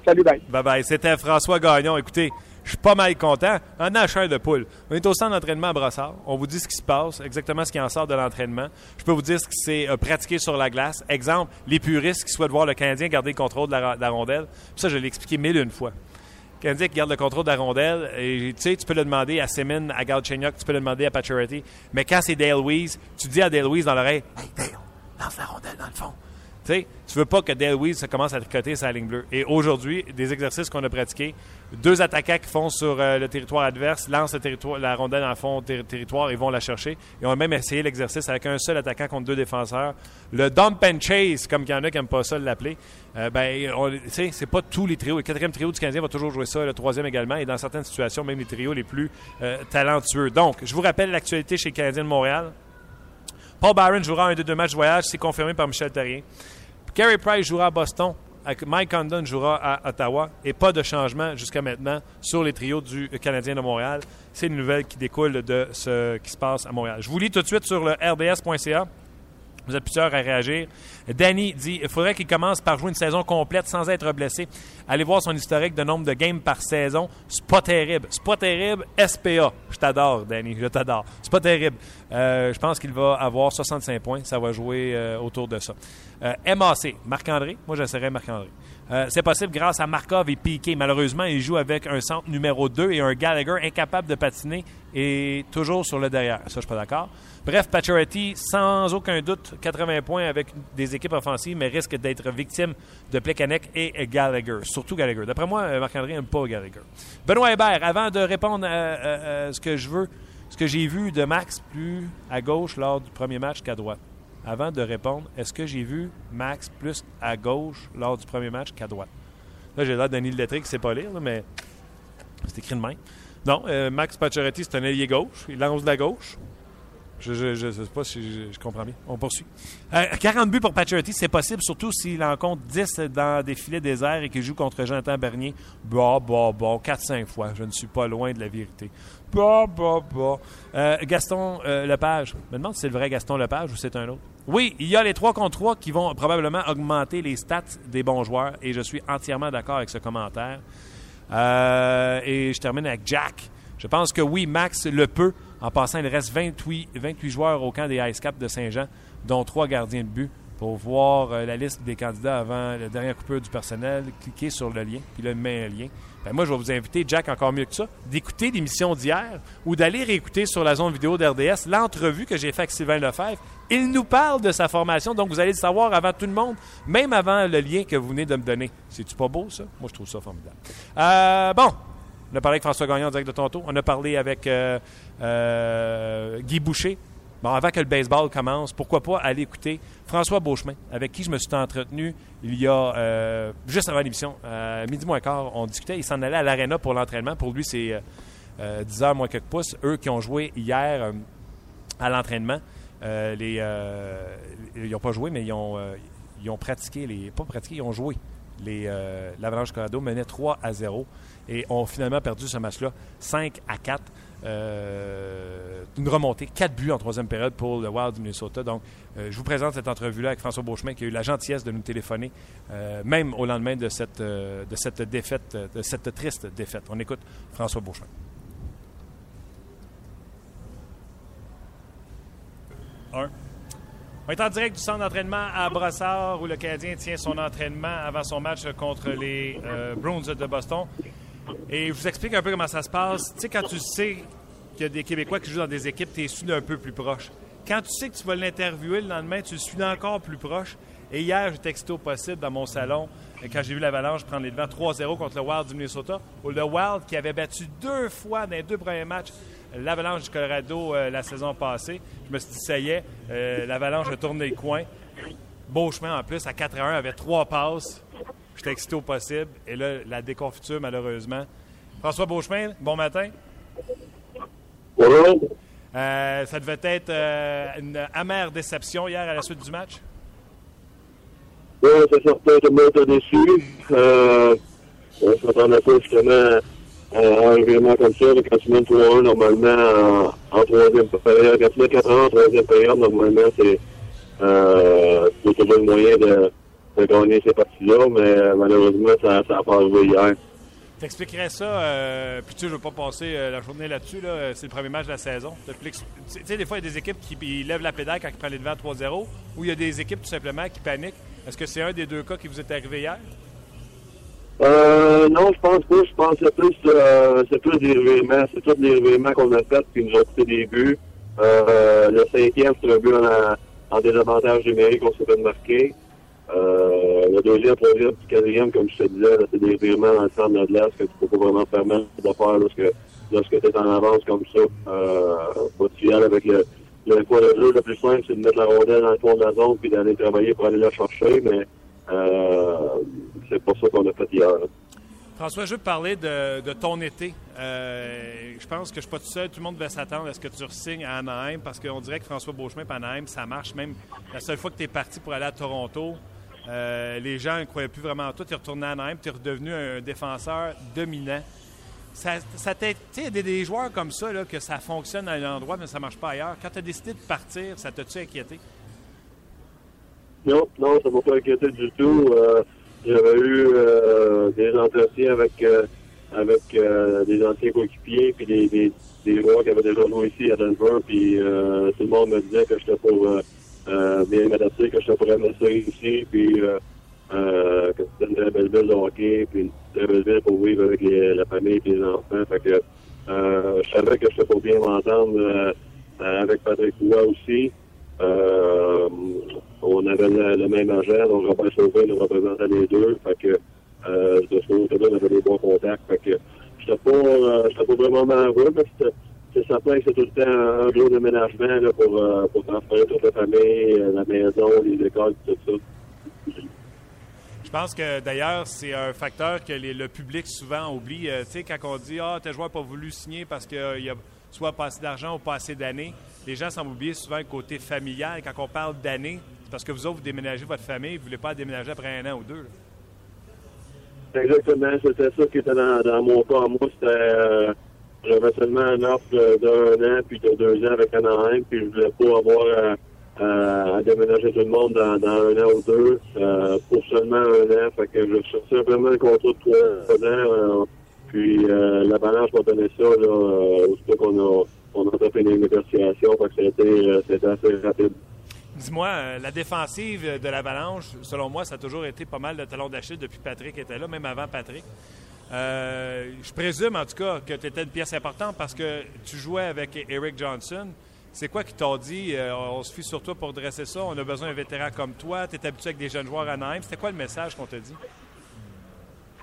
Salut, bye. Bye bye. C'était François Gagnon. Écoutez, je suis pas mal content. Un achat de poule. On est au centre d'entraînement à Brossard. On vous dit ce qui se passe, exactement ce qui en sort de l'entraînement. Je peux vous dire ce qui s'est euh, pratiqué sur la glace. Exemple, les puristes qui souhaitent voir le Canadien garder le contrôle de la, de la rondelle. Ça, je l'ai expliqué mille une fois. Le Canadien qui garde le contrôle de la rondelle, et tu sais, tu peux le demander à Semin, à Galchenyuk, tu peux le demander à Pacioretty. Mais quand c'est Dale Weiss, tu dis à Dale Weiss dans l'oreille, Hey Dale, lance la rondelle dans le fond. Tu veux pas que Dale Weiss se commence à tricoter sa ligne bleue. Et aujourd'hui, des exercices qu'on a pratiqués, deux attaquants qui font sur euh, le territoire adverse, lancent le territoire, la rondelle le fond du territoire et vont la chercher. Et on a même essayé l'exercice avec un seul attaquant contre deux défenseurs. Le dump and chase, comme il y en a qui n'aiment pas ça l'appeler. Euh, ben, c'est pas tous les trios. Le quatrième trio du Canadien va toujours jouer ça, le troisième également, et dans certaines situations, même les trios les plus euh, talentueux. Donc, je vous rappelle l'actualité chez le Canadien de Montréal. Paul Byron jouera un des deux matchs de voyage, c'est confirmé par Michel Terrien. Carey Price jouera à Boston. Mike Condon jouera à Ottawa. Et pas de changement jusqu'à maintenant sur les trios du Canadien de Montréal. C'est une nouvelle qui découle de ce qui se passe à Montréal. Je vous lis tout de suite sur le rds.ca. Vous êtes plusieurs à réagir. Danny dit il faudrait qu'il commence par jouer une saison complète sans être blessé. Allez voir son historique de nombre de games par saison. C'est pas terrible. C'est pas terrible. SPA. Je t'adore, Danny. Je t'adore. C'est pas terrible. Euh, je pense qu'il va avoir 65 points. Ça va jouer euh, autour de ça. Euh, MAC. Marc-André? Moi, j'essaierai Marc-André. Euh, c'est possible grâce à Markov et Piquet. Malheureusement, il joue avec un centre numéro 2 et un Gallagher incapable de patiner et toujours sur le derrière. Ça, je suis pas d'accord. Bref, Pacioretty, sans aucun doute, 80 points avec des équipes offensives, mais risque d'être victime de Plekanec et Gallagher. Surtout Gallagher. D'après moi, euh, Marc-André n'aime pas Gallagher. Benoît Hébert, avant de répondre à, à- à ce que je veux, ce que j'ai vu de Max plus à gauche lors du premier match qu'à droite. Avant de répondre, est-ce que j'ai vu Max plus à gauche lors du premier match qu'à droite? Là, j'ai l'air d'un illettré qui ne sait pas lire, là, mais c'est écrit de même. Non, euh, Max Pacioretty, c'est un ailier gauche. Il lance de la gauche. Je ne sais pas si je, comprends bien. On poursuit. Euh, 40 buts pour Pacioretty, c'est possible, surtout s'il en compte 10 dans des filets déserts et qu'il joue contre Jonathan Bernier. Bah, bah, bah, 4-5 fois. Je ne suis pas loin de la vérité. Bah, bah, bah. Euh, Gaston euh, Lepage. Je me demande si c'est le vrai Gaston Lepage ou c'est un autre. Oui, il y a les 3 contre 3 qui vont probablement augmenter les stats des bons joueurs et je suis entièrement d'accord avec ce commentaire. Euh, et je termine avec Jack. Je pense que oui, Max le peut. En passant, il reste 28, 28 joueurs au camp des Ice Cap de Saint-Jean, dont trois gardiens de but. Pour voir euh, la liste des candidats avant la dernière coupure du personnel, cliquez sur le lien, puis là, met un lien. Ben, moi, je vais vous inviter, Jack, encore mieux que ça, d'écouter l'émission d'hier ou d'aller réécouter sur la zone vidéo d'RDS l'entrevue que j'ai faite avec Sylvain Lefebvre. Il nous parle de sa formation, donc vous allez le savoir avant tout le monde, même avant le lien que vous venez de me donner. C'est-tu pas beau, ça? Moi, je trouve ça formidable. Euh, bon, on a parlé avec François Gagnon direct de Toronto. On a parlé avec euh, euh, Guy Boucher. Bon, avant que le baseball commence, pourquoi pas aller écouter François Beauchemin, avec qui je me suis entretenu il y a euh, juste avant l'émission, euh, midi moins quart, on discutait. Il s'en allait à l'aréna pour l'entraînement. Pour lui, c'est euh, euh, 10 heures moins quelques pouces. Eux qui ont joué hier à l'entraînement, ils n'ont pas joué, mais ils ont, ils pratiqué, les, pas pratiqué, ils ont joué. L'Avalanche Colorado menait 3 à 0 et ont finalement perdu ce match-là 5 à 4. Euh, une remontée, 4 buts en troisième période pour le Wild du Minnesota. Donc, euh, je vous présente cette entrevue-là avec François Beauchemin qui a eu la gentillesse de nous téléphoner, euh, même au lendemain de cette, euh, de cette défaite, de cette triste défaite. On écoute François Beauchemin. Un. On est en direct du centre d'entraînement à Brossard où le Canadien tient son entraînement avant son match contre les Bruins de Boston. Et je vous explique un peu comment ça se passe. Tu sais, quand tu sais qu'il y a des Québécois qui jouent dans des équipes, tu es su d'un peu plus proche. Quand tu sais que tu vas l'interviewer le lendemain, tu le suis d'encore plus proche. Et hier, j'étais excité au possible dans mon salon quand j'ai vu l'Avalanche prendre les devants 3-0 contre le Wild du Minnesota. Ou le Wild qui avait battu deux fois dans les deux premiers matchs l'Avalanche du Colorado euh, la saison passée. Je me suis dit, ça y est, euh, l'Avalanche a tourné les coins. Beau chemin en plus, à 4 1, avait trois passes. J'étais excité au possible. Et là, la déconfiture, malheureusement. François Beauchemin, bon matin. Bonjour. Euh, ça devait être euh, une amère déception hier à la suite du match? Oui, c'est certain, tout le monde était déçu. Euh, on s'attendait pas justement à un événement comme ça. Quand tu mènes 3-1, normalement, en, en troisième période, quand tu mets 4 1 en troisième période, normalement, c'est euh, toujours le moyen de, de gagner ces parties-là, mais malheureusement, ça n'a pas arrivé hier. T'expliquerais ça, euh, puis tu sais, je veux pas passer euh, la journée là-dessus, là, c'est le premier match de la saison. Tu sais, des fois, il y a des équipes qui lèvent la pédale quand ils prennent les devants 3-0, ou il y a des équipes tout simplement qui paniquent. Est-ce que c'est un des deux cas qui vous est arrivé hier? Euh, non, je pense pas. Je pense que c'est plus, euh, c'est plus des revirements. C'est tous les revirements qu'on a faits qui nous ont coûté des buts. Euh, le cinquième, c'est un but en, en désavantage numérique qu'on s'est fait marquer. Euh, le deuxième, troisième, puis quatrième, comme je te disais, c'est des revirements dans le centre de glace que tu peux pas vraiment permettre de faire lorsque, lorsque tu es en avance comme ça. Euh, de fier avec le, le le plus simple, c'est de mettre la rondelle dans le fond de la zone puis d'aller travailler pour aller la chercher, mais euh, c'est pas ça qu'on a fait hier. François, je veux parler de, ton été. Euh, je pense que je ne suis pas tout seul. Tout le monde devait s'attendre à ce que tu signes à Anaheim parce qu'on dirait que François Beauchemin et Anaheim, ça marche. Même la seule fois que tu es parti pour aller à Toronto, euh, les gens ne croyaient plus vraiment en toi. Tu es retourné à Anaheim, tu es redevenu un défenseur dominant. Ça, ça des, joueurs comme ça, là, que ça fonctionne à un endroit, mais ça ne marche pas ailleurs. Quand tu as décidé de partir, ça t'a-tu inquiété? Non, non, ça m'a pas inquiété du tout. Euh, J'avais eu euh, des entretiens avec avec des anciens coéquipiers puis des, des, joueurs qui avaient déjà joué ici à Denver. Puis tout le monde me disait que j'étais pour euh, bien m'adapter, que j'étais pour aimer ça ici. Puis euh, euh, que c'était une très belle ville de hockey, puis une très belle ville pour vivre avec la famille et les enfants. Fait que euh, je savais que j'étais pour bien m'entendre euh, avec Patrick Roy aussi. Euh, on avait le, même agent, donc Robert Sauvé nous représentait les deux. Fait que euh, de ce côté-là, on avait des bons contacts. Fait que j'étais pas, j'étais pas vraiment malheureux, mais c'est certain que c'est tout le temps un gros déménagement là, pour, euh, pour transférer toute la famille, euh, la maison, les écoles, tout ça. Je pense que d'ailleurs, c'est un facteur que les- le public souvent oublie. Euh, tu sais, quand on dit Ah, tel joueur n'a pas voulu signer parce qu'il y a soit pas assez d'argent ou pas assez d'années, les gens semblent oublier souvent le côté familial. Quand on parle d'années, c'est parce que vous autres, vous déménagez votre famille, vous ne voulez pas déménager après un an ou deux. là. Exactement, c'était ça qui était dans, dans mon cas. Moi, c'était euh, j'avais seulement un offre d'un an puis de deux ans avec Anaheim, puis je voulais pas avoir à, déménager tout le monde dans, un an ou deux euh, pour seulement un an. Fait que je cherchais vraiment un contrat de trois ans. euh, puis euh, la balance m'a donné ça là, euh, aussitôt qu'on a on a fait les négociations. Fait que c'était euh, c'était assez rapide. Dis-moi, euh, la défensive de l'Avalanche, selon moi, ça a toujours été pas mal de talon d'Achille depuis Patrick était là, même avant Patrick. Euh, je présume, en tout cas, que tu étais une pièce importante parce que tu jouais avec Eric Johnson. C'est quoi qui t'a dit euh, on se fie sur toi pour dresser ça, on a besoin d'un vétéran comme toi, tu es habitué avec des jeunes joueurs à Naïm. C'était quoi le message qu'on t'a dit?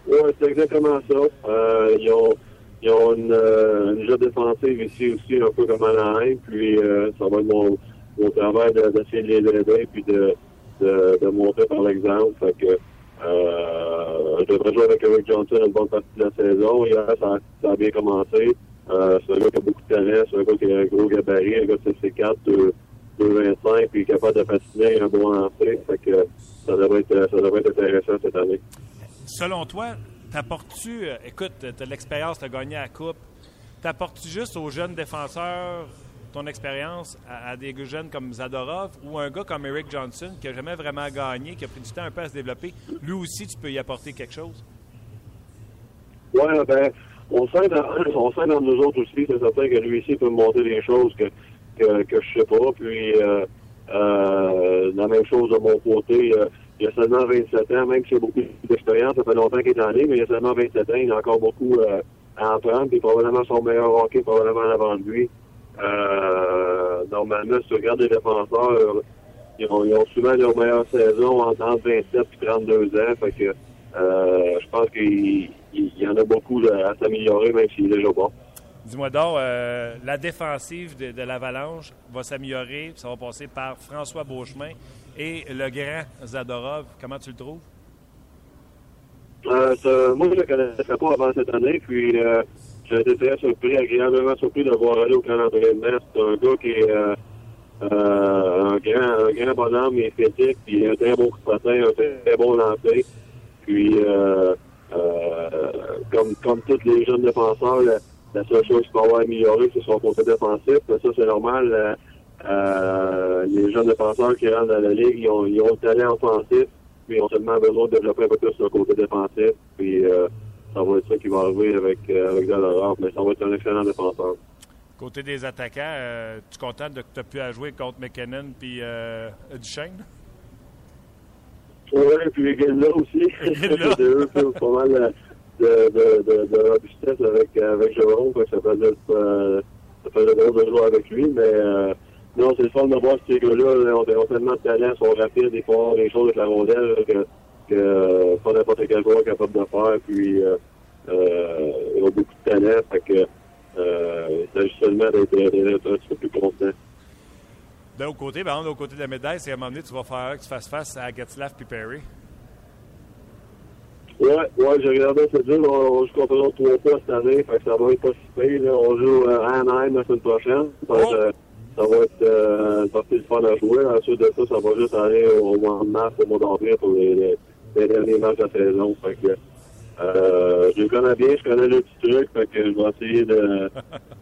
Oui, c'est exactement ça. Euh, ils ont, ils ont une, une jeu défensive ici aussi, un peu comme à Anaheim. Puis ça va être mon, travail de- d'essayer de, les aider puis de, de, montrer par l'exemple. Euh, je devrais jouer avec Eric Johnson une bonne partie de la saison. Hier, ça, a- ça a bien commencé. Euh, c'est un gars qui a beaucoup de talent, c'est un gars qui a un gros gabarit, un gars de CC4, 2, 2,25, puis capable de patiner, un bon lancer. Fait que ça devrait être, ça devrait être intéressant cette année. Selon toi, t'apportes-tu, euh, écoute, tu as l'expérience, tu as gagné la Coupe, t'apportes-tu juste aux jeunes défenseurs ton expérience à, des jeunes comme Zadorov ou un gars comme Eric Johnson qui a jamais vraiment gagné, qui a pris du temps un peu à se développer, lui aussi, tu peux y apporter quelque chose? Oui, ben, on sent dans, on sent dans nous autres aussi, c'est certain que lui ici peut me montrer des choses que, que, que je sais pas. Puis euh, euh, la même chose de mon côté. euh, il a seulement 27 ans, même s'il a beaucoup d'expérience, ça fait longtemps qu'il est en ligne, mais il a seulement 27 ans, il a encore beaucoup euh, à en prendre, puis probablement son meilleur hockey, probablement en avant de lui. Euh, normalement, si tu regardes les défenseurs, euh, ils ont, ils ont souvent leur meilleure saison entre, entre 27 et 32 ans. Fait que euh, je pense qu'il il y en a beaucoup à s'améliorer, même s'il est déjà bon. Dis-moi donc, euh, la défensive de, de l'Avalanche va s'améliorer. Ça va passer par François Beauchemin et le grand Zadorov. Comment tu le trouves? Euh, moi, je ne le connaissais pas avant cette année, puis euh, j'ai été très surpris, agréablement surpris de voir aller au camp d'entraînement. C'est un gars qui est euh, euh, un, grand, un grand bonhomme, est physique, puis un très bon coup de un très, bon lancer. Puis, euh, euh, comme, comme tous les jeunes défenseurs, la, la seule chose qu'il peut avoir amélioré, c'est son côté défensif. Mais ça, c'est normal. euh, euh, les jeunes défenseurs qui rentrent dans la ligue, ils ont, ils ont le talent offensif, mais ils ont seulement besoin de développer un peu plus le côté défensif. Puis ça va être ça qui va arriver avec, euh, avec Dolorov, mais ça va être un excellent défenseur. Côté des attaquants, euh, tu es content de que tu as pu à jouer contre McKinnon puis euh, Duchesne? Oui, puis les gars-là aussi. Gilles-là. C'est eux qui ont pas mal de, de, de, de, de robustesse avec, avec Jérôme. Ça faisait, euh, ça faisait drôle de jouer avec lui, mais euh, non, c'est le fun de voir que ces gars-là là, ont, tellement de talent, sont rapides, ils font des choses avec la rondelle que, que euh, pas n'importe quel joueur est capable de faire. Puis euh, euh, ils ont beaucoup de talent, fait que euh, il s'agit seulement d'être un petit peu plus constant. De l'autre côté, par exemple, de l'autre côté de la médaille, c'est à un moment donné, tu vas faire que tu fasses face à Gatslav puis Perry. Ouais, ouais, j'ai regardé ce jeu. On, on joue contre l'autre trois fois cette année. Fait que ça va être pas si pire, là. On joue euh, à Anaheim la semaine prochaine. Ça va être, euh, ça va être euh, une partie de fun à jouer. Ensuite de ça, ça va juste aller au mois de mars, au mois d'avril pour les, les, les derniers matchs de la saison. Fait que, euh, je les connais bien, je connais le petit truc. Fait que je vais essayer de,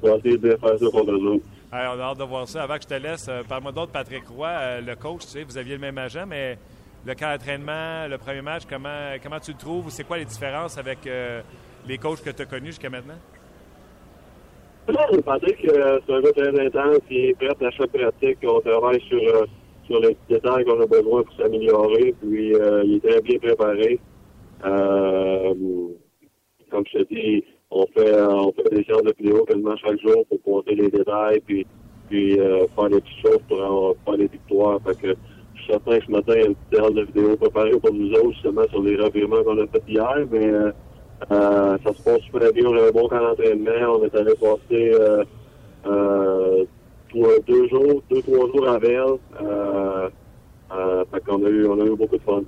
je vais essayer de faire ça contre eux autres. Hey, on a hâte de voir ça. Avant que je te laisse, euh, parle-moi d'autre, Patrick Roy, euh, le coach. Tu sais, vous aviez le même agent, mais le camp d'entraînement, le premier match, comment, comment tu le trouves? C'est quoi les différences avec euh, les coachs que tu as connus jusqu'à maintenant? Patrick, c'est un gars très intense, il est prêt à chaque pratique. On travaille sur, sur les détails qu'on a besoin pour s'améliorer, puis euh, il est très bien préparé. Euh, comme je te dis, on fait, on fait des séances de vidéo quasiment chaque jour pour pointer les détails, puis, puis euh, faire des petites choses pour avoir- faire des victoires. Fait que je suis certain que ce matin, il y a une petite séance de vidéo préparée pour nous autres, justement sur les revirements qu'on a fait hier, mais euh, euh, ça se passe super bien. On a un bon camp d'entraînement. On est allé passer euh, euh, trois- deux jours, deux, trois jours à Vel. Euh, euh, fait qu'on a eu, on a eu beaucoup de fun.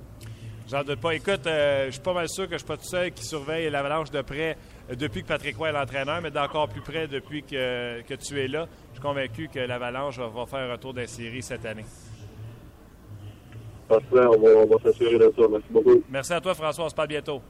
J'en doute pas. Écoute, euh, je suis pas mal sûr que je suis pas tout seul qui surveille l'avalanche de près depuis que Patrick Roy est l'entraîneur, mais d'encore plus près depuis que, que tu es là. Je suis convaincu que l'avalanche va, va faire un retour des séries cette année. Parfait, on va, on va s'assurer de ça. Merci beaucoup. Merci à toi, François. On se parle bientôt.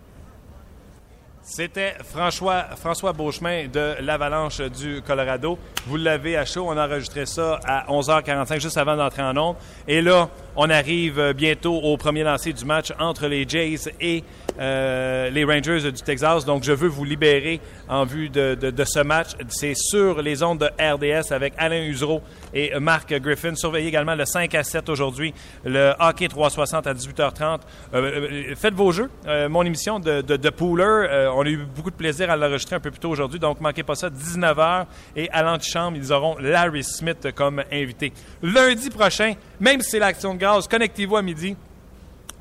C'était François, François Beauchemin de l'Avalanche du Colorado. Vous l'avez à chaud. On a enregistré ça à 11h45, juste avant d'entrer en onde. Et là, on arrive bientôt au premier lancer du match entre les Jays et euh, les Rangers du Texas. Donc, je veux vous libérer en vue de, ce match. C'est sur les ondes de RDS avec Alain Usereau et Marc Griffin. Surveillez également le 5 à 7 aujourd'hui, le hockey 360 à 18h30. Euh, euh, faites vos jeux. Euh, mon émission de, Pooler, euh, on a eu beaucoup de plaisir à l'enregistrer un peu plus tôt aujourd'hui, donc manquez pas ça, 19h. Et à l'antichambre, ils auront Larry Smith comme invité. Lundi prochain, même si l'action de connectez-vous à midi.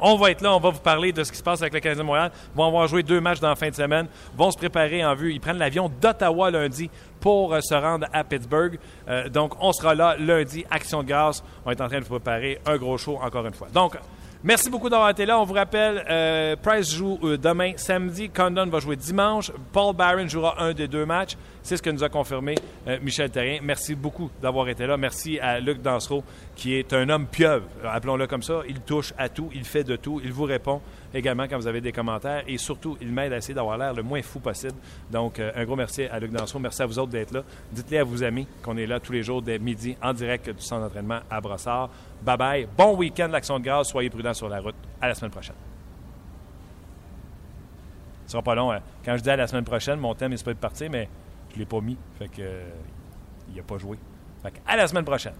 On va être là, on va vous parler de ce qui se passe avec le Canadien de Montréal. Ils vont avoir joué deux matchs dans la fin de semaine, vont se préparer en vue. Ils prennent l'avion d'Ottawa lundi pour euh, se rendre à Pittsburgh. Euh, donc, on sera là lundi, Action de grâce. On est en train de vous préparer un gros show encore une fois. Donc, merci beaucoup d'avoir été là. On vous rappelle, euh, Price joue euh, demain, samedi. Condon va jouer dimanche. Paul Barron jouera un des deux matchs. C'est ce que nous a confirmé euh, Michel Terrien. Merci beaucoup d'avoir été là. Merci à Luc Dansereau, qui est un homme pieuvre, appelons-le comme ça. Il touche à tout, il fait de tout, il vous répond également quand vous avez des commentaires et surtout, il m'aide à essayer d'avoir l'air le moins fou possible. Donc, un gros merci à Luc Dansereau. Merci à vous autres d'être là. Dites-les à vos amis qu'on est là tous les jours dès midi en direct du centre d'entraînement à Brossard. Bye bye. Bon week-end, l'Action de grâce. Soyez prudents sur la route. À la semaine prochaine. Ce sera pas long. Hein. Quand je dis à la semaine prochaine, mon thème est de partir, mais je ne l'ai pas mis. Fait que, euh, il n'a pas joué. Fait que, à la semaine prochaine.